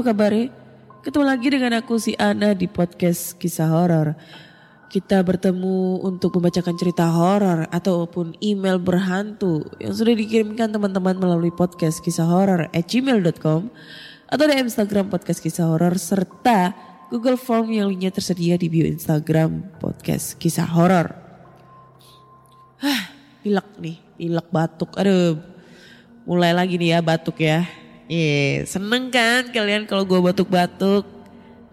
apa kabar Ketemu lagi dengan aku si Ana di podcast kisah horor. Kita bertemu untuk membacakan cerita horor ataupun email berhantu yang sudah dikirimkan teman-teman melalui podcast kisah horor at gmail.com atau di Instagram podcast kisah horor serta Google Form yang linknya tersedia di bio Instagram podcast kisah horor. Hah, pilek nih, pilek batuk. Aduh, mulai lagi nih ya batuk ya. Iya, seneng kan kalian kalau gue batuk-batuk?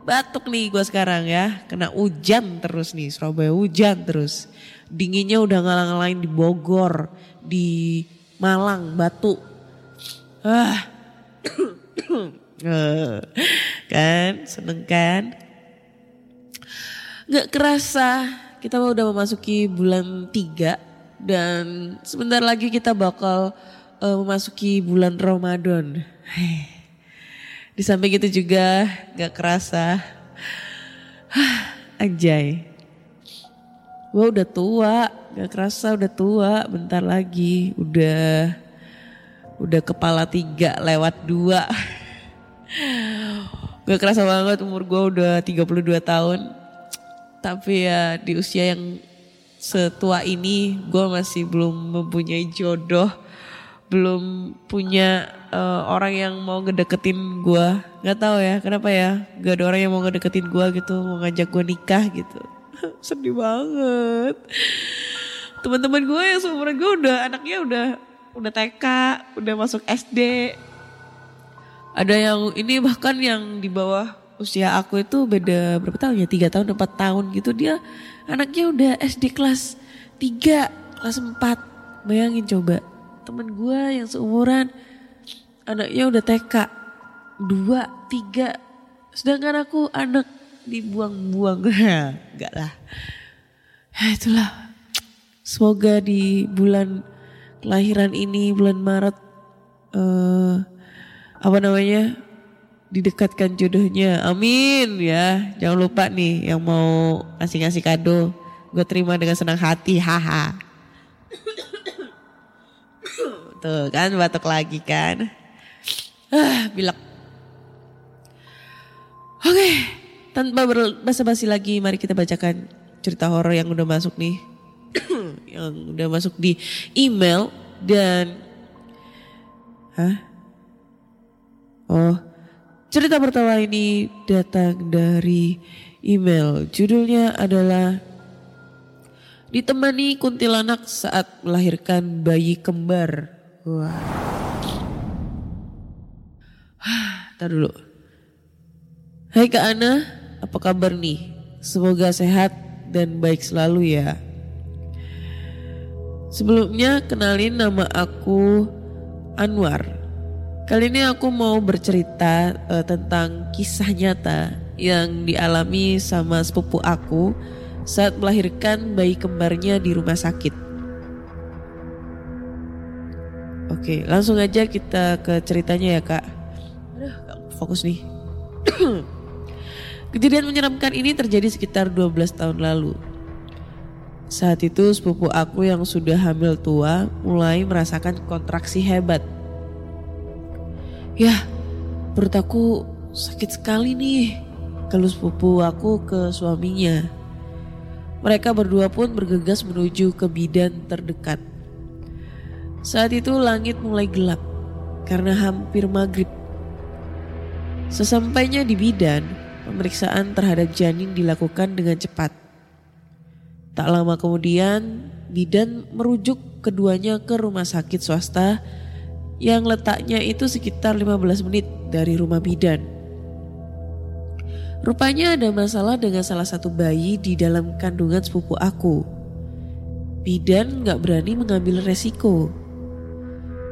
Batuk nih gue sekarang ya, kena hujan terus nih, Surabaya hujan terus. Dinginnya udah ngalang-ngalain di Bogor, di Malang, Batu. Ah, kan, seneng kan? Gak kerasa kita udah memasuki bulan 3 dan sebentar lagi kita bakal eh, memasuki bulan Ramadan. Di samping itu juga gak kerasa. Anjay. Gue udah tua, gak kerasa udah tua bentar lagi. Udah udah kepala tiga lewat dua. Gak kerasa banget umur gue udah 32 tahun. Tapi ya di usia yang setua ini gue masih belum mempunyai jodoh. Belum punya eh, orang yang mau ngedeketin gue. Gak tahu ya kenapa ya. Gak ada orang yang mau ngedeketin gue gitu. Mau ngajak gue nikah gitu. Sedih banget. Teman-teman gue yang seumuran gue udah anaknya udah udah TK, udah masuk SD, ada yang ini bahkan yang di bawah usia aku itu beda berapa tahun ya? Tiga tahun, empat tahun gitu. Dia anaknya udah SD kelas 3, kelas 4. Bayangin coba. Temen gue yang seumuran anaknya udah TK. Dua, tiga. Sedangkan aku anak dibuang-buang. Enggak lah. Ya itulah. Semoga di bulan kelahiran ini, bulan Maret. eh apa namanya didekatkan jodohnya amin ya jangan lupa nih yang mau ngasih ngasih kado gue terima dengan senang hati haha tuh kan batuk lagi kan ah bilak oke tanpa basa-basi lagi mari kita bacakan cerita horor yang udah masuk nih yang udah masuk di email dan hah Oh, cerita pertama ini datang dari email. Judulnya adalah ditemani kuntilanak saat melahirkan bayi kembar. Wah. Tar dulu. Hai Kak Ana, apa kabar nih? Semoga sehat dan baik selalu ya. Sebelumnya kenalin nama aku Anwar. Kali ini aku mau bercerita eh, tentang kisah nyata yang dialami sama sepupu aku saat melahirkan bayi kembarnya di rumah sakit. Oke, langsung aja kita ke ceritanya ya kak. Fokus nih. Kejadian menyeramkan ini terjadi sekitar 12 tahun lalu. Saat itu sepupu aku yang sudah hamil tua mulai merasakan kontraksi hebat Ya, perut aku sakit sekali nih. Kalau sepupu aku ke suaminya. Mereka berdua pun bergegas menuju ke bidan terdekat. Saat itu langit mulai gelap karena hampir maghrib. Sesampainya di bidan, pemeriksaan terhadap janin dilakukan dengan cepat. Tak lama kemudian, bidan merujuk keduanya ke rumah sakit swasta yang letaknya itu sekitar 15 menit dari rumah bidan. Rupanya ada masalah dengan salah satu bayi di dalam kandungan sepupu aku. Bidan gak berani mengambil resiko.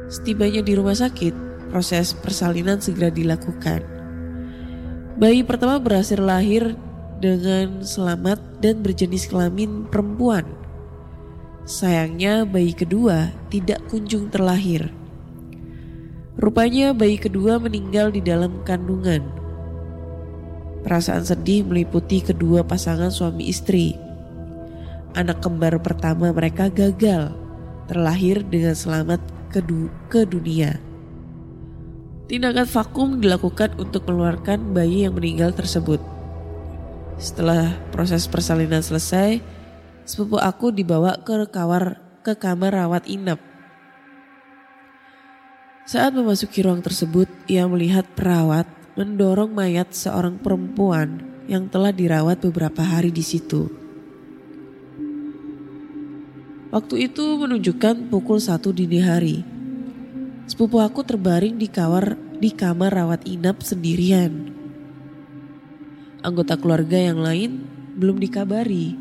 Setibanya di rumah sakit, proses persalinan segera dilakukan. Bayi pertama berhasil lahir dengan selamat dan berjenis kelamin perempuan. Sayangnya bayi kedua tidak kunjung terlahir. Rupanya bayi kedua meninggal di dalam kandungan. Perasaan sedih meliputi kedua pasangan suami istri. Anak kembar pertama mereka gagal terlahir dengan selamat ke, du ke dunia. Tindakan vakum dilakukan untuk mengeluarkan bayi yang meninggal tersebut. Setelah proses persalinan selesai, sepupu aku dibawa ke kamar ke kamar rawat inap. Saat memasuki ruang tersebut, ia melihat perawat mendorong mayat seorang perempuan yang telah dirawat beberapa hari di situ. Waktu itu menunjukkan pukul satu dini hari. Sepupu aku terbaring di kamar di kamar rawat inap sendirian. Anggota keluarga yang lain belum dikabari.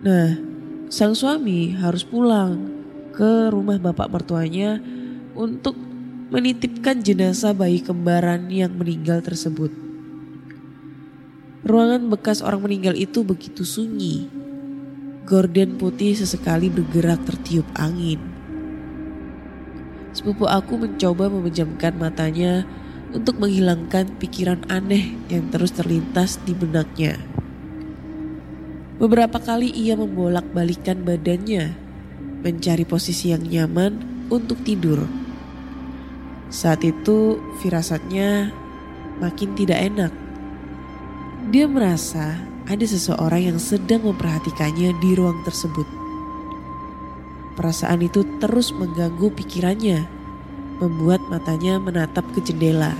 Nah, sang suami harus pulang ke rumah bapak mertuanya untuk menitipkan jenazah bayi kembaran yang meninggal tersebut. Ruangan bekas orang meninggal itu begitu sunyi. Gorden putih sesekali bergerak tertiup angin. Sepupu aku mencoba memejamkan matanya untuk menghilangkan pikiran aneh yang terus terlintas di benaknya. Beberapa kali ia membolak-balikan badannya, mencari posisi yang nyaman untuk tidur. Saat itu firasatnya makin tidak enak. Dia merasa ada seseorang yang sedang memperhatikannya di ruang tersebut. Perasaan itu terus mengganggu pikirannya, membuat matanya menatap ke jendela.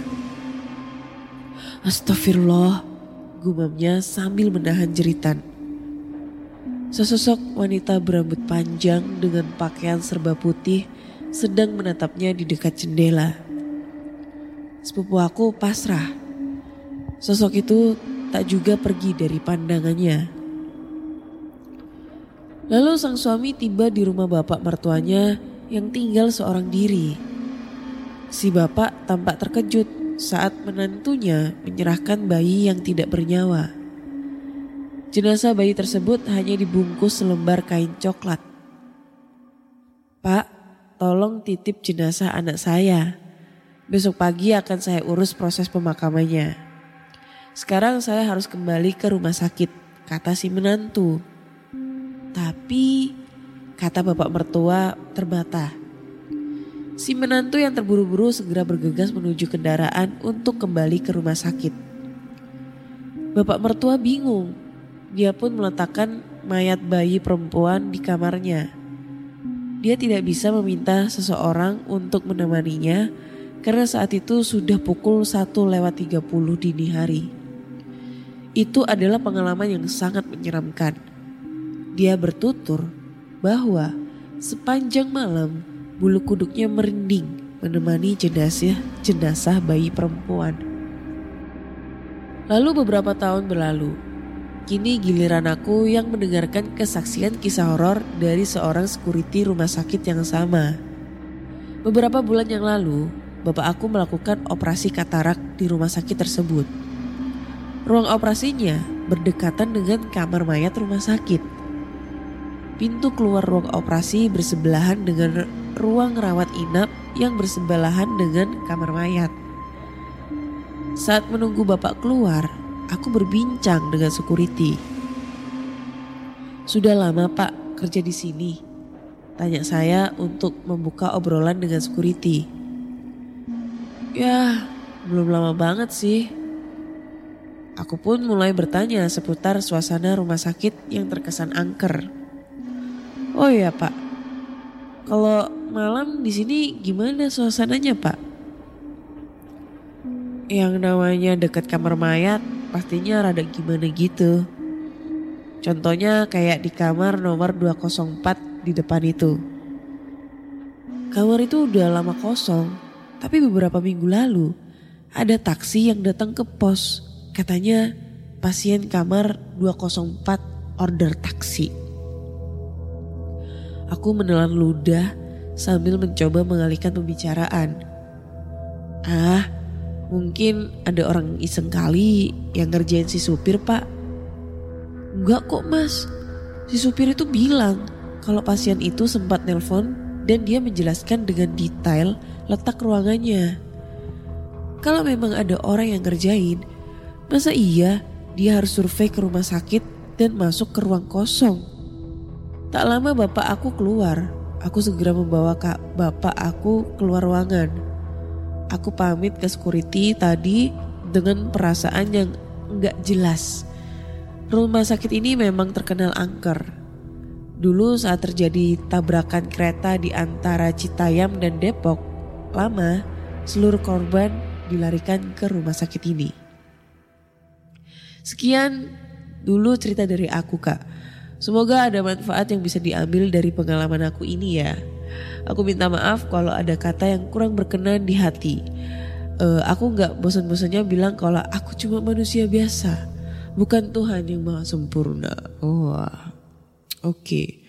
Astagfirullah, gumamnya sambil menahan jeritan. Sesosok wanita berambut panjang dengan pakaian serba putih sedang menatapnya di dekat jendela. Sepupu aku pasrah. Sosok itu tak juga pergi dari pandangannya. Lalu sang suami tiba di rumah bapak mertuanya yang tinggal seorang diri. Si bapak tampak terkejut saat menantunya menyerahkan bayi yang tidak bernyawa. Jenazah bayi tersebut hanya dibungkus selembar kain coklat. Pak, tolong titip jenazah anak saya. Besok pagi akan saya urus proses pemakamannya. Sekarang saya harus kembali ke rumah sakit, kata si menantu. Tapi kata bapak mertua terbata. Si menantu yang terburu-buru segera bergegas menuju kendaraan untuk kembali ke rumah sakit. Bapak mertua bingung. Dia pun meletakkan mayat bayi perempuan di kamarnya. Dia tidak bisa meminta seseorang untuk menemaninya karena saat itu sudah pukul 1 lewat 30 dini hari. Itu adalah pengalaman yang sangat menyeramkan. Dia bertutur bahwa sepanjang malam bulu kuduknya merinding menemani jenazah jenazah bayi perempuan. Lalu beberapa tahun berlalu, kini giliran aku yang mendengarkan kesaksian kisah horor dari seorang security rumah sakit yang sama. Beberapa bulan yang lalu, bapak aku melakukan operasi katarak di rumah sakit tersebut. Ruang operasinya berdekatan dengan kamar mayat rumah sakit. Pintu keluar ruang operasi bersebelahan dengan ruang rawat inap yang bersebelahan dengan kamar mayat. Saat menunggu bapak keluar, aku berbincang dengan security. Sudah lama pak kerja di sini? Tanya saya untuk membuka obrolan dengan security. Ya, belum lama banget sih. Aku pun mulai bertanya seputar suasana rumah sakit yang terkesan angker. Oh iya Pak, kalau malam di sini gimana suasananya Pak? yang namanya dekat kamar mayat pastinya rada gimana gitu. Contohnya kayak di kamar nomor 204 di depan itu. Kamar itu udah lama kosong, tapi beberapa minggu lalu ada taksi yang datang ke pos. Katanya pasien kamar 204 order taksi. Aku menelan ludah sambil mencoba mengalihkan pembicaraan. Ah, mungkin ada orang iseng kali yang ngerjain si supir pak. Enggak kok mas, si supir itu bilang kalau pasien itu sempat nelpon dan dia menjelaskan dengan detail letak ruangannya. Kalau memang ada orang yang ngerjain, masa iya dia harus survei ke rumah sakit dan masuk ke ruang kosong? Tak lama bapak aku keluar, aku segera membawa kak bapak aku keluar ruangan. Aku pamit ke security tadi dengan perasaan yang nggak jelas. Rumah sakit ini memang terkenal angker. Dulu saat terjadi tabrakan kereta di antara Citayam dan Depok, lama seluruh korban dilarikan ke rumah sakit ini. Sekian dulu cerita dari aku kak. Semoga ada manfaat yang bisa diambil dari pengalaman aku ini ya. Aku minta maaf kalau ada kata yang kurang berkenan di hati. Uh, aku nggak bosan-bosannya bilang kalau aku cuma manusia biasa, bukan Tuhan yang maha sempurna. Oh, oke. Okay.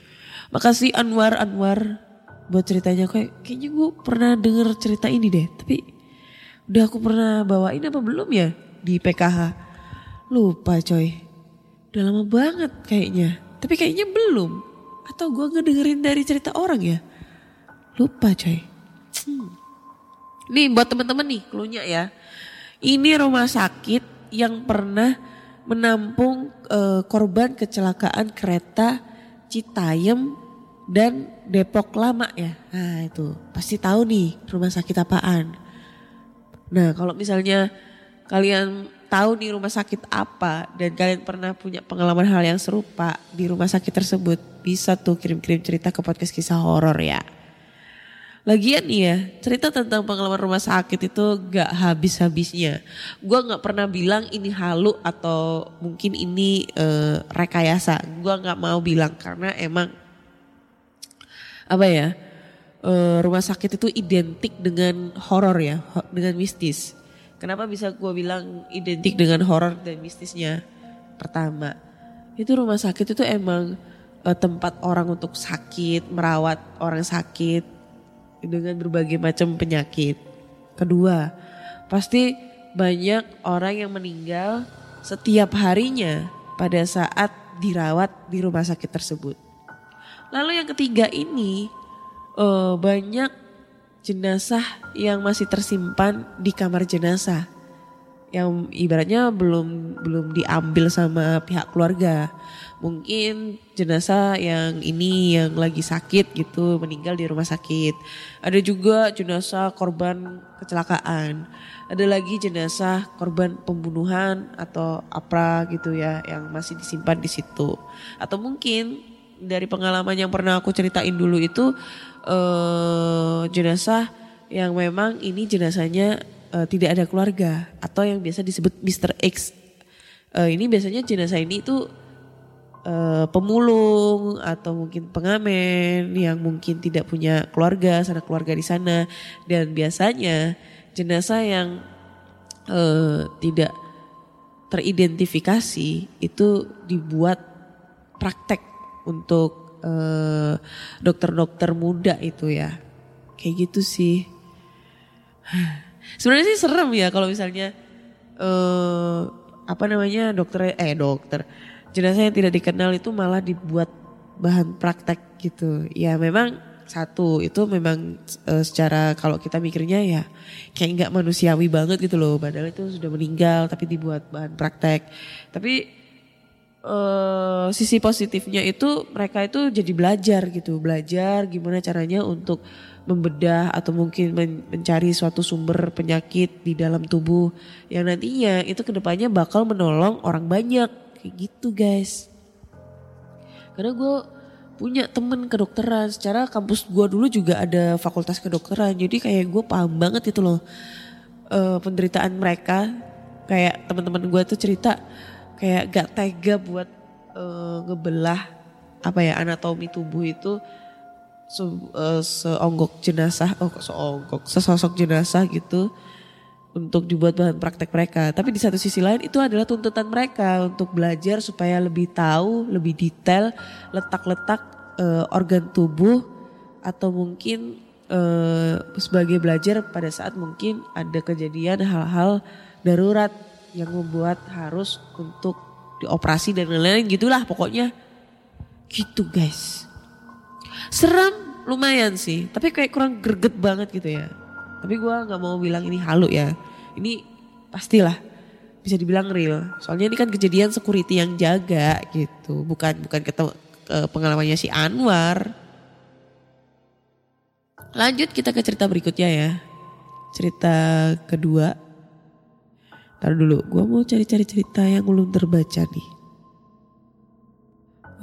Makasih Anwar Anwar buat ceritanya kayak kayaknya gue pernah denger cerita ini deh, tapi udah aku pernah bawain apa belum ya di PKH? Lupa coy. Udah lama banget kayaknya. Tapi kayaknya belum. Atau gue ngedengerin dari cerita orang ya. Lupa coy. Hmm. Nih buat temen-temen nih klunya ya. Ini rumah sakit yang pernah menampung uh, korban kecelakaan kereta Citayam dan Depok Lama ya. Nah itu pasti tahu nih rumah sakit apaan. Nah kalau misalnya kalian tahu nih rumah sakit apa dan kalian pernah punya pengalaman hal yang serupa di rumah sakit tersebut bisa tuh kirim-kirim cerita ke podcast kisah horor ya. Lagian nih ya cerita tentang pengalaman rumah sakit itu gak habis-habisnya. Gue gak pernah bilang ini halu atau mungkin ini uh, rekayasa. Gue gak mau bilang karena emang apa ya uh, rumah sakit itu identik dengan horor ya, dengan mistis. Kenapa bisa gue bilang identik dengan horor dan mistisnya? Pertama, itu rumah sakit itu emang uh, tempat orang untuk sakit, merawat orang sakit dengan berbagai macam penyakit. Kedua, pasti banyak orang yang meninggal setiap harinya pada saat dirawat di rumah sakit tersebut. Lalu yang ketiga ini uh, banyak jenazah yang masih tersimpan di kamar jenazah yang ibaratnya belum belum diambil sama pihak keluarga. Mungkin jenazah yang ini yang lagi sakit gitu meninggal di rumah sakit. Ada juga jenazah korban kecelakaan. Ada lagi jenazah korban pembunuhan atau apa gitu ya yang masih disimpan di situ. Atau mungkin dari pengalaman yang pernah aku ceritain dulu itu uh, jenazah yang memang ini jenazahnya uh, tidak ada keluarga atau yang biasa disebut Mr. X. Uh, ini biasanya jenazah ini itu uh, pemulung atau mungkin pengamen yang mungkin tidak punya keluarga, sana keluarga di sana dan biasanya jenazah yang uh, tidak teridentifikasi itu dibuat praktek untuk dokter-dokter muda itu ya. Kayak gitu sih. Sebenarnya sih serem ya kalau misalnya uh, apa namanya dokter eh dokter jenazah yang tidak dikenal itu malah dibuat bahan praktek gitu. Ya memang satu itu memang uh, secara kalau kita mikirnya ya kayak nggak manusiawi banget gitu loh. Padahal itu sudah meninggal tapi dibuat bahan praktek. Tapi uh, sisi positifnya itu mereka itu jadi belajar gitu, belajar gimana caranya untuk membedah atau mungkin men mencari suatu sumber penyakit di dalam tubuh yang nantinya itu ke depannya bakal menolong orang banyak kayak gitu guys. Karena gue punya temen kedokteran, secara kampus gue dulu juga ada fakultas kedokteran, jadi kayak gue paham banget itu loh eh, penderitaan mereka. Kayak teman-teman gue tuh cerita kayak gak tega buat eh, ngebelah apa ya anatomi tubuh itu se, eh, seonggok jenazah, oh seonggok, sesosok jenazah gitu untuk dibuat bahan praktek mereka. Tapi di satu sisi lain itu adalah tuntutan mereka untuk belajar supaya lebih tahu, lebih detail letak-letak eh, organ tubuh atau mungkin eh, sebagai belajar pada saat mungkin ada kejadian hal-hal darurat yang membuat harus untuk dioperasi dan lain-lain gitulah pokoknya. Gitu guys. Seram lumayan sih, tapi kayak kurang greget banget gitu ya. Tapi gue nggak mau bilang ini halu ya. Ini pastilah bisa dibilang real. Soalnya ini kan kejadian security yang jaga gitu, bukan bukan ketemu pengalamannya si Anwar. Lanjut kita ke cerita berikutnya ya. Cerita kedua. Ntar dulu, gue mau cari-cari cerita yang belum terbaca nih.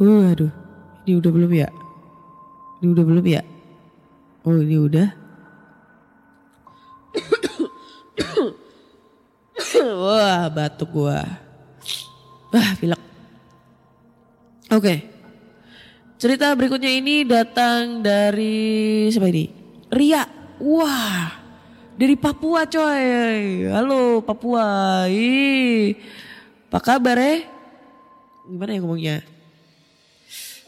Uh, aduh, ini udah belum ya? Ini udah belum ya? Oh ini udah. Wah batuk gua. Wah pilek. Oke. Cerita berikutnya ini datang dari siapa ini? Ria. Wah. Dari Papua coy. Halo Papua. Ih. Apa kabar eh? Gimana ya ngomongnya?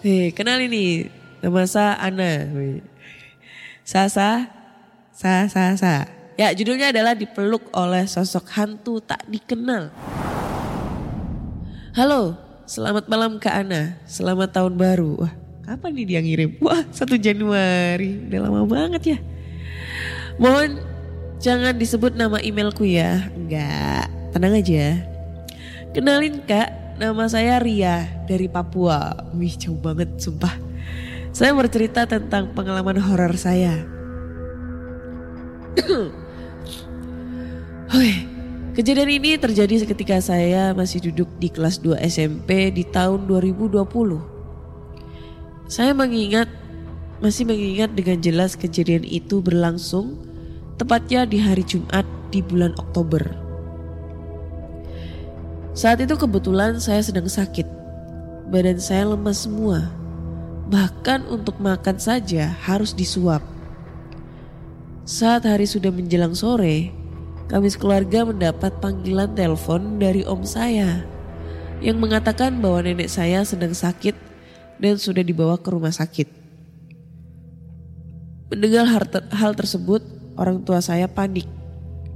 Hei, kenal ini. Nama saya Ana. Sasa. Sa, sa, sa. Ya judulnya adalah dipeluk oleh sosok hantu tak dikenal. Halo, selamat malam Kak Ana. Selamat tahun baru. Wah, kapan nih dia ngirim? Wah, 1 Januari. Udah lama banget ya. Mohon jangan disebut nama emailku ya. Enggak, tenang aja. Kenalin Kak, nama saya Ria dari Papua. Wih, jauh banget sumpah. Saya bercerita tentang pengalaman horor saya. Oke, kejadian ini terjadi ketika saya masih duduk di kelas 2 SMP di tahun 2020. Saya mengingat, masih mengingat dengan jelas kejadian itu berlangsung tepatnya di hari Jumat di bulan Oktober. Saat itu kebetulan saya sedang sakit. Badan saya lemas semua. Bahkan untuk makan saja harus disuap. Saat hari sudah menjelang sore, kami sekeluarga mendapat panggilan telepon dari om saya yang mengatakan bahwa nenek saya sedang sakit dan sudah dibawa ke rumah sakit. Mendengar hal tersebut, orang tua saya panik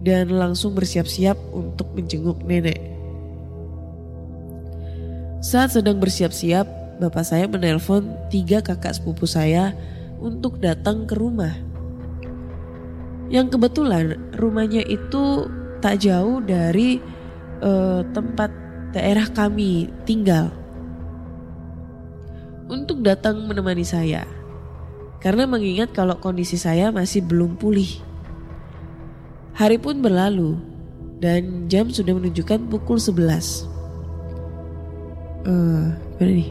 dan langsung bersiap-siap untuk menjenguk nenek. Saat sedang bersiap-siap, bapak saya menelpon tiga kakak sepupu saya untuk datang ke rumah. Yang kebetulan rumahnya itu tak jauh dari uh, tempat daerah kami tinggal. Untuk datang menemani saya. Karena mengingat kalau kondisi saya masih belum pulih. Hari pun berlalu dan jam sudah menunjukkan pukul 11. Uh, gimana nih?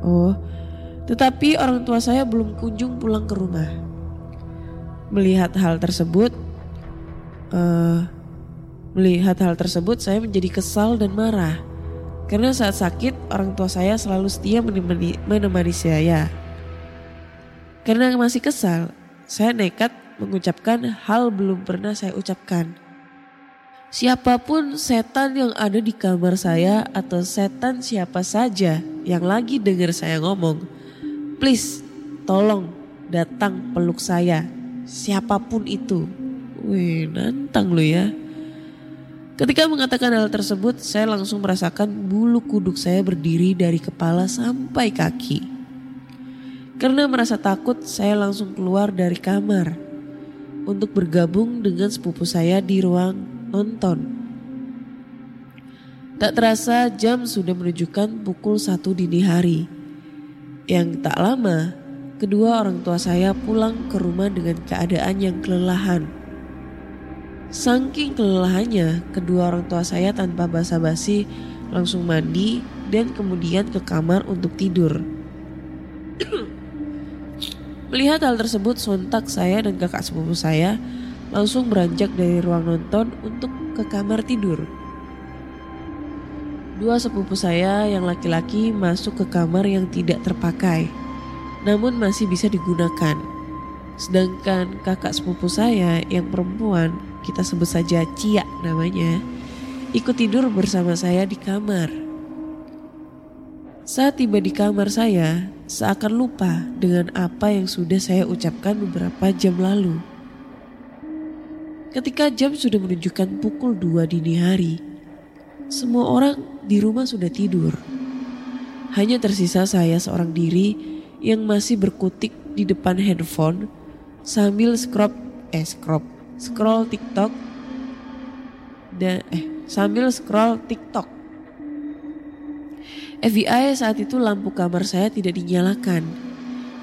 Oh, tetapi orang tua saya belum kunjung pulang ke rumah. Melihat hal tersebut, uh, melihat hal tersebut saya menjadi kesal dan marah. Karena saat sakit orang tua saya selalu setia menemani, menemani saya. Karena masih kesal, saya nekat mengucapkan hal belum pernah saya ucapkan. Siapa pun setan yang ada di kamar saya atau setan siapa saja yang lagi dengar saya ngomong, please tolong datang peluk saya. Siapa pun itu. Wih, nantang lu ya. Ketika mengatakan hal tersebut, saya langsung merasakan bulu kuduk saya berdiri dari kepala sampai kaki. Karena merasa takut, saya langsung keluar dari kamar untuk bergabung dengan sepupu saya di ruang nonton. Tak terasa jam sudah menunjukkan pukul satu dini hari. Yang tak lama, kedua orang tua saya pulang ke rumah dengan keadaan yang kelelahan. Saking kelelahannya, kedua orang tua saya tanpa basa-basi langsung mandi dan kemudian ke kamar untuk tidur. Melihat hal tersebut, sontak saya dan kakak sepupu saya langsung beranjak dari ruang nonton untuk ke kamar tidur. Dua sepupu saya yang laki-laki masuk ke kamar yang tidak terpakai, namun masih bisa digunakan. Sedangkan kakak sepupu saya yang perempuan, kita sebut saja Cia namanya, ikut tidur bersama saya di kamar. Saat tiba di kamar saya, seakan lupa dengan apa yang sudah saya ucapkan beberapa jam lalu. Ketika jam sudah menunjukkan pukul 2 dini hari, semua orang di rumah sudah tidur. Hanya tersisa saya seorang diri yang masih berkutik di depan handphone sambil scroll eh scroll scroll TikTok dan eh sambil scroll TikTok. FBI saat itu lampu kamar saya tidak dinyalakan.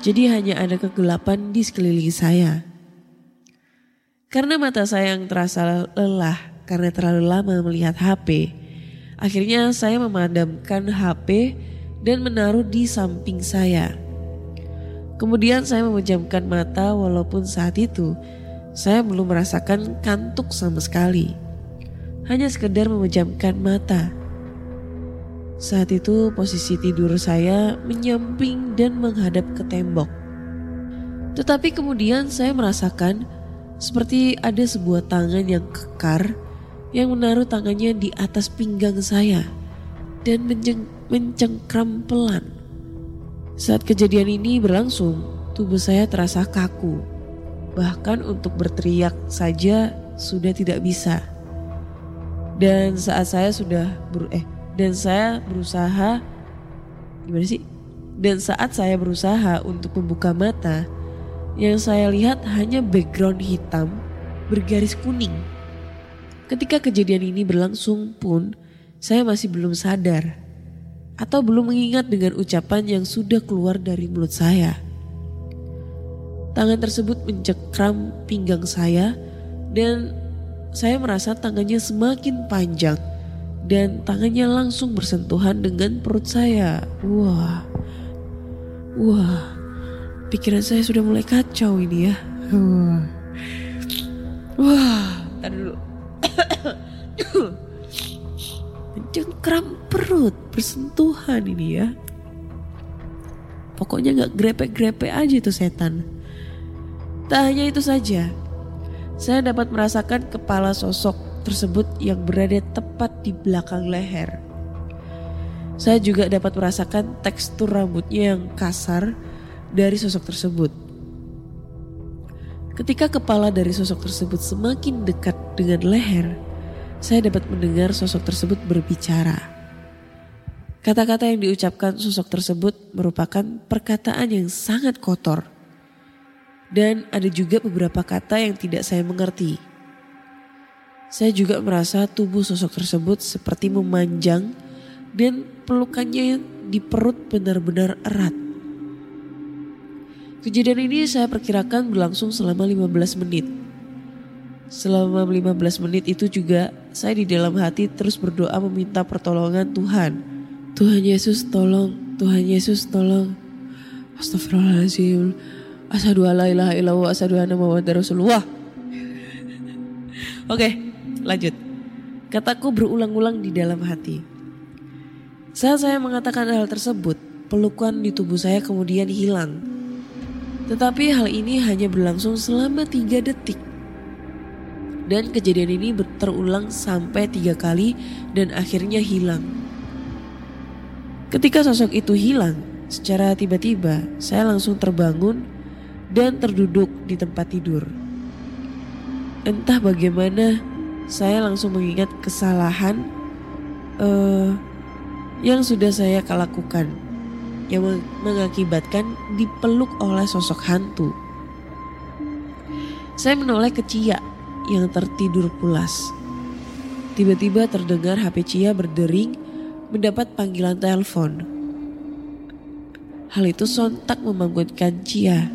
Jadi hanya ada kegelapan di sekeliling saya. Karena mata saya yang terasa lelah karena terlalu lama melihat HP, akhirnya saya memadamkan HP dan menaruh di samping saya. Kemudian saya memejamkan mata walaupun saat itu saya belum merasakan kantuk sama sekali. Hanya sekedar memejamkan mata. Saat itu posisi tidur saya menyamping dan menghadap ke tembok. Tetapi kemudian saya merasakan seperti ada sebuah tangan yang kekar yang menaruh tangannya di atas pinggang saya dan mencengkram pelan. Saat kejadian ini berlangsung, tubuh saya terasa kaku. Bahkan untuk berteriak saja sudah tidak bisa. Dan saat saya sudah ber, eh dan saya berusaha gimana sih? Dan saat saya berusaha untuk membuka mata, yang saya lihat hanya background hitam bergaris kuning. Ketika kejadian ini berlangsung pun, saya masih belum sadar atau belum mengingat dengan ucapan yang sudah keluar dari mulut saya. Tangan tersebut mencekram pinggang saya dan saya merasa tangannya semakin panjang dan tangannya langsung bersentuhan dengan perut saya. Wah, wah, pikiran saya sudah mulai kacau ini ya. Wah, wah, tar dulu. Mencengkram perut, bersentuhan ini ya. Pokoknya gak grepe-grepe aja tuh setan. Tak hanya itu saja, saya dapat merasakan kepala sosok tersebut yang berada tepat di belakang leher. Saya juga dapat merasakan tekstur rambutnya yang kasar dari sosok tersebut. Ketika kepala dari sosok tersebut semakin dekat dengan leher, saya dapat mendengar sosok tersebut berbicara. Kata-kata yang diucapkan sosok tersebut merupakan perkataan yang sangat kotor. Dan ada juga beberapa kata yang tidak saya mengerti. Saya juga merasa tubuh sosok tersebut seperti memanjang dan pelukannya di perut benar-benar erat. Kejadian ini saya perkirakan berlangsung selama 15 menit. Selama 15 menit itu juga saya di dalam hati terus berdoa meminta pertolongan Tuhan. Tuhan Yesus tolong, Tuhan Yesus tolong. Astagfirullahaladzim. Asyhadu alla ilaha illallah asyhadu anna. Oke, okay. Lanjut. Kataku berulang-ulang di dalam hati. Saat saya mengatakan hal tersebut, pelukan di tubuh saya kemudian hilang. Tetapi hal ini hanya berlangsung selama tiga detik. Dan kejadian ini terulang sampai tiga kali dan akhirnya hilang. Ketika sosok itu hilang, secara tiba-tiba saya langsung terbangun dan terduduk di tempat tidur. Entah bagaimana saya langsung mengingat kesalahan uh, yang sudah saya lakukan yang mengakibatkan dipeluk oleh sosok hantu. Saya menoleh ke Cia yang tertidur pulas. Tiba-tiba terdengar HP Cia berdering mendapat panggilan telepon. Hal itu sontak membangunkan Cia.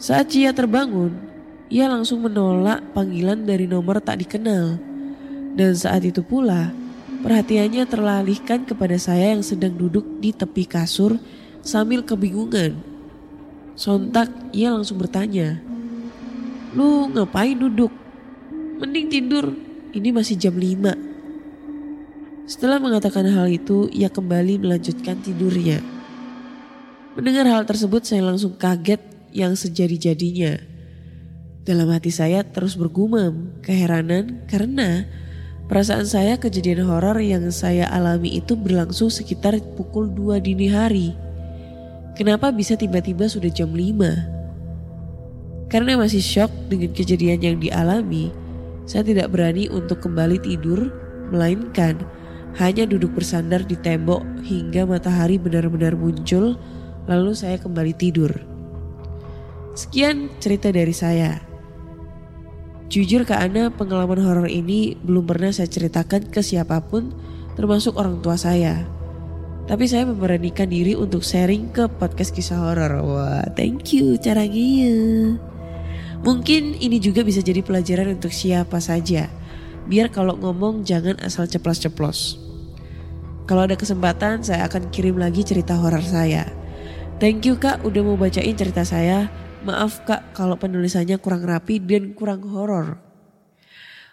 Saat Cia terbangun, ia langsung menolak panggilan dari nomor tak dikenal. Dan saat itu pula, perhatiannya terlalihkan kepada saya yang sedang duduk di tepi kasur sambil kebingungan. Sontak ia langsung bertanya, lu ngapain duduk? Mending tidur, ini masih jam 5. Setelah mengatakan hal itu, ia kembali melanjutkan tidurnya. Mendengar hal tersebut saya langsung kaget yang sejadi-jadinya. Dalam hati saya terus bergumam, keheranan karena perasaan saya kejadian horor yang saya alami itu berlangsung sekitar pukul 2 dini hari. Kenapa bisa tiba-tiba sudah jam 5? Karena masih shock dengan kejadian yang dialami, saya tidak berani untuk kembali tidur, melainkan hanya duduk bersandar di tembok hingga matahari benar-benar muncul, lalu saya kembali tidur. Sekian cerita dari saya. Jujur ke Ana, pengalaman horor ini belum pernah saya ceritakan ke siapa pun, termasuk orang tua saya. Tapi saya memberanikan diri untuk sharing ke podcast kisah horor. Wah, thank you caranya. Mungkin ini juga bisa jadi pelajaran untuk siapa saja. Biar kalau ngomong jangan asal ceplos-ceplos. Kalau ada kesempatan saya akan kirim lagi cerita horor saya. Thank you kak udah mau bacain cerita saya. Maaf kak kalau penulisannya kurang rapi dan kurang horor.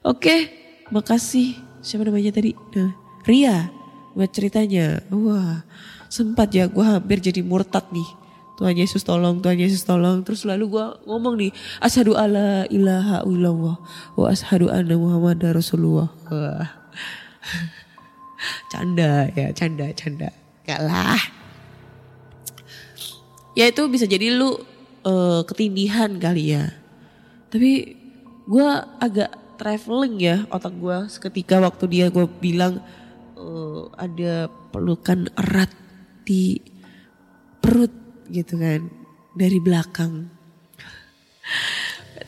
Oke, makasih. Siapa namanya tadi? Nah, Ria buat ceritanya. Wah, sempat ya gue hampir jadi murtad nih. Tuhan Yesus tolong, Tuhan Yesus tolong. Terus lalu gue ngomong nih, Ashadu alla ilaha illallah wa ashadu anna Muhammad Rasulullah. Wah. Canda ya, canda, canda. Gak lah. Ya itu bisa jadi lu uh, ketindihan kali ya. Tapi gue agak traveling ya otak gue seketika waktu dia gue bilang uh, ada pelukan erat di perut gitu kan dari belakang.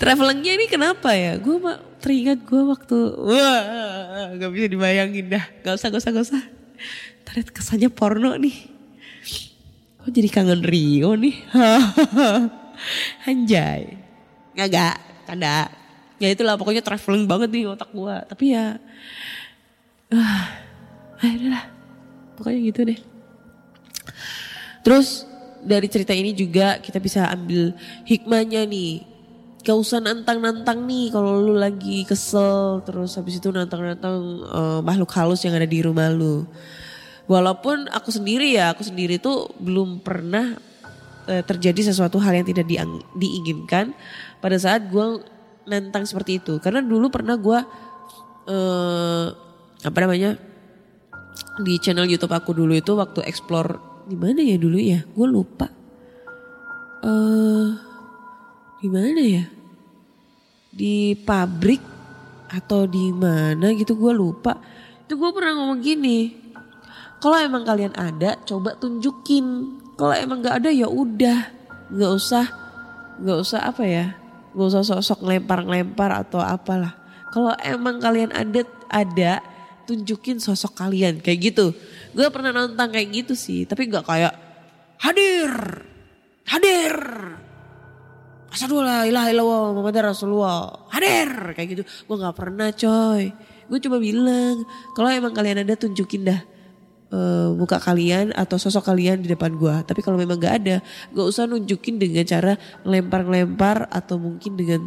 Travelingnya ini kenapa ya? Gue teringat gue waktu wah gak bisa dibayangin dah. Gak usah, gak usah, gak usah. Ternyata kesannya porno nih. Kok jadi kangen Rio nih? Anjay. Gak, tanda. Ya itulah pokoknya traveling banget nih otak gue. Tapi ya, ah, uh, lah. Pokoknya gitu deh. Terus dari cerita ini juga kita bisa ambil hikmahnya nih. Gak usah nantang-nantang nih kalau lu lagi kesel terus habis itu nantang-nantang uh, makhluk halus yang ada di rumah lu. Walaupun aku sendiri ya, aku sendiri tuh belum pernah terjadi sesuatu hal yang tidak diang, diinginkan pada saat gue nantang seperti itu. Karena dulu pernah gue uh, apa namanya di channel YouTube aku dulu itu waktu explore di mana ya dulu ya? Gue lupa. Eh uh, di mana ya? Di pabrik atau di mana gitu gue lupa. Itu gue pernah ngomong gini. Kalau emang kalian ada, coba tunjukin. Kalau emang nggak ada ya udah, nggak usah, nggak usah apa ya, nggak usah sok-sok ngelempar-ngelempar atau apalah. Kalau emang kalian ada, ada, tunjukin sosok kalian kayak gitu. Gue pernah nonton kayak gitu sih, tapi nggak kayak hadir, hadir. Asadullah la ilaha illallah Muhammad Rasulullah. Hadir kayak gitu. Gue nggak pernah coy. Gue cuma bilang kalau emang kalian ada tunjukin dah uh, muka kalian atau sosok kalian di depan gue. Tapi kalau memang nggak ada, gak usah nunjukin dengan cara ngelempar-ngelempar atau mungkin dengan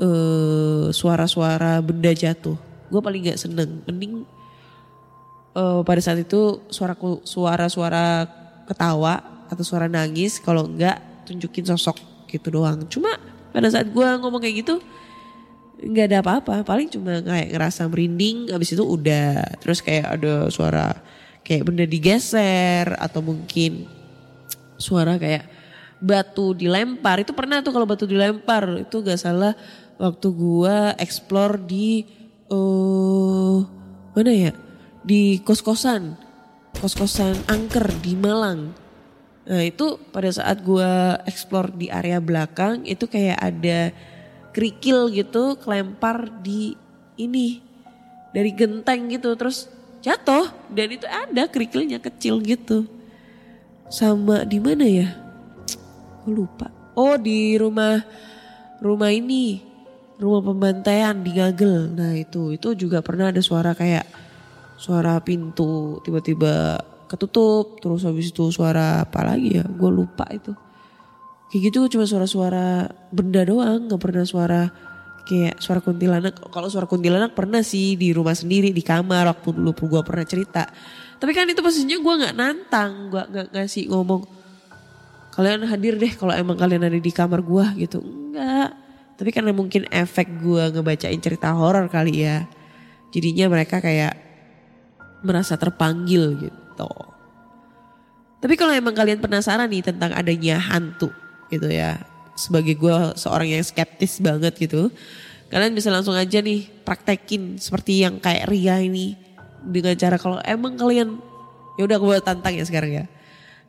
uh, suara-suara benda jatuh. Gue paling nggak seneng. Mending uh, pada saat itu suara suara-suara ketawa atau suara nangis. Kalau enggak tunjukin sosok gitu doang. Cuma pada saat gue ngomong kayak gitu nggak ada apa-apa. Paling cuma kayak ngerasa merinding. Abis itu udah. Terus kayak ada suara kayak benda digeser atau mungkin suara kayak batu dilempar. Itu pernah tuh kalau batu dilempar itu gak salah waktu gue explore di uh, mana ya? Di kos-kosan. Kos-kosan angker di Malang. Nah itu pada saat gue explore di area belakang itu kayak ada kerikil gitu kelempar di ini dari genteng gitu terus jatuh. Dan itu ada kerikilnya kecil gitu. Sama di mana ya? Gue lupa. Oh di rumah rumah ini. Rumah pembantaian di Gagel. Nah itu. Itu juga pernah ada suara kayak suara pintu tiba-tiba ketutup. Terus habis itu suara apa lagi ya? Gue lupa itu. Kayak gitu cuma suara-suara benda doang. Nggak pernah suara kayak suara kuntilanak kalau suara kuntilanak pernah sih di rumah sendiri di kamar waktu dulu gue pernah cerita. Tapi kan itu posisinya gue nggak nantang gue nggak ngasih ngomong kalian hadir deh kalau emang kalian ada di kamar gue gitu. Enggak tapi karena mungkin efek gue ngebacain cerita horor kali ya jadinya mereka kayak merasa terpanggil gitu. Tapi kalau emang kalian penasaran nih tentang adanya hantu gitu ya. Sebagai gue seorang yang skeptis banget gitu. Kalian bisa langsung aja nih praktekin seperti yang kayak Ria ini. Dengan cara kalau emang kalian, ya udah gue tantang ya sekarang ya.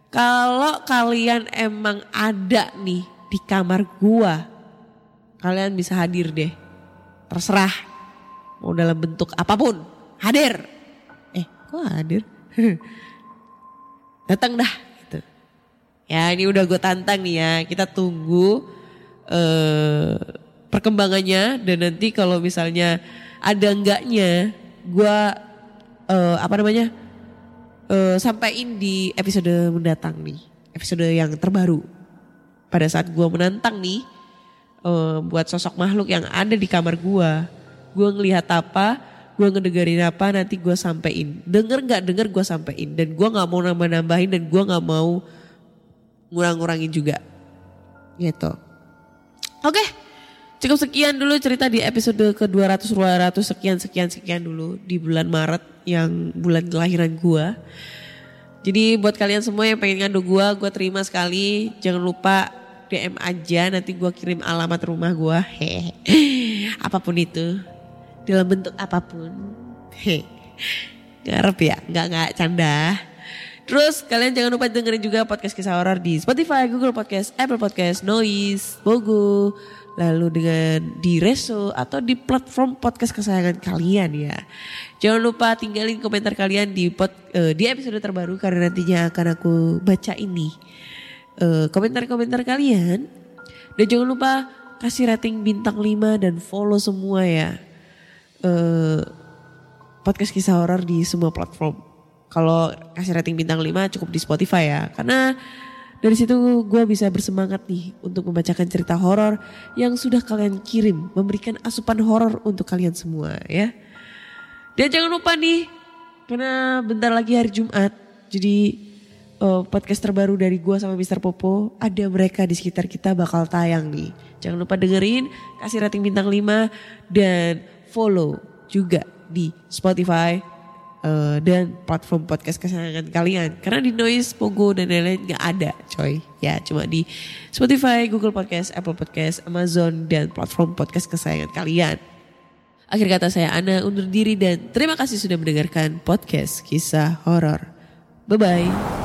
Kalau kalian emang ada nih di kamar gua, kalian bisa hadir deh. Terserah. Mau dalam bentuk apa pun, hadir. Eh, kok hadir? Datang dah Ya ini udah gue tantang nih ya. Kita tunggu uh, perkembangannya dan nanti kalau misalnya ada enggaknya gue uh, apa namanya uh, sampaikan di episode mendatang nih. Episode yang terbaru. Pada saat gue menantang nih uh, buat sosok makhluk yang ada di kamar gue. Gue ngelihat apa, gue ngedengerin apa nanti gue sampein. Denger nggak denger gue sampein dan gue nggak mau nambah-nambahin dan gue nggak mau ngurang-ngurangin juga. Gitu. Oke. Cukup sekian dulu cerita di episode ke 200 200 sekian sekian sekian dulu di bulan Maret yang bulan kelahiran gua. Jadi buat kalian semua yang pengen ngadu gua, gua terima sekali. Jangan lupa DM aja nanti gua kirim alamat rumah gua. Hehe. Apa pun itu. Dalam bentuk apa pun. Hehe. Ngarep ya, nggak nggak canda. Terus kalian jangan lupa dengerin juga podcast kisah horor di Spotify, Google Podcast, Apple Podcast, Noise, Bogo, lalu dengan di Reso atau di platform podcast kesayangan kalian ya. Jangan lupa tinggalin komentar kalian di pod, uh, di episode terbaru karena nantinya akan aku baca ini uh, komentar-komentar kalian. Dan jangan lupa kasih rating bintang 5 dan follow semua ya. Uh, podcast kisah horor di semua platform kalau kasih rating bintang 5 cukup di Spotify ya. Karena dari situ gue bisa bersemangat nih untuk membacakan cerita horor yang sudah kalian kirim. Memberikan asupan horor untuk kalian semua ya. Dan jangan lupa nih, karena bentar lagi hari Jumat. Jadi uh, podcast terbaru dari gue sama Mr. Popo. Ada mereka di sekitar kita bakal tayang nih. Jangan lupa dengerin, kasih rating bintang 5 dan follow juga di Spotify, uh, dan platform podcast kesayangan kalian. Karena di Noise, Pogo dan lain-lain nggak ada, coy. Ya, cuma di Spotify, Google Podcast, Apple Podcast, Amazon dan platform podcast kesayangan kalian. Akhir kata saya Ana undur diri dan terima kasih sudah mendengarkan podcast kisah horor. Bye bye.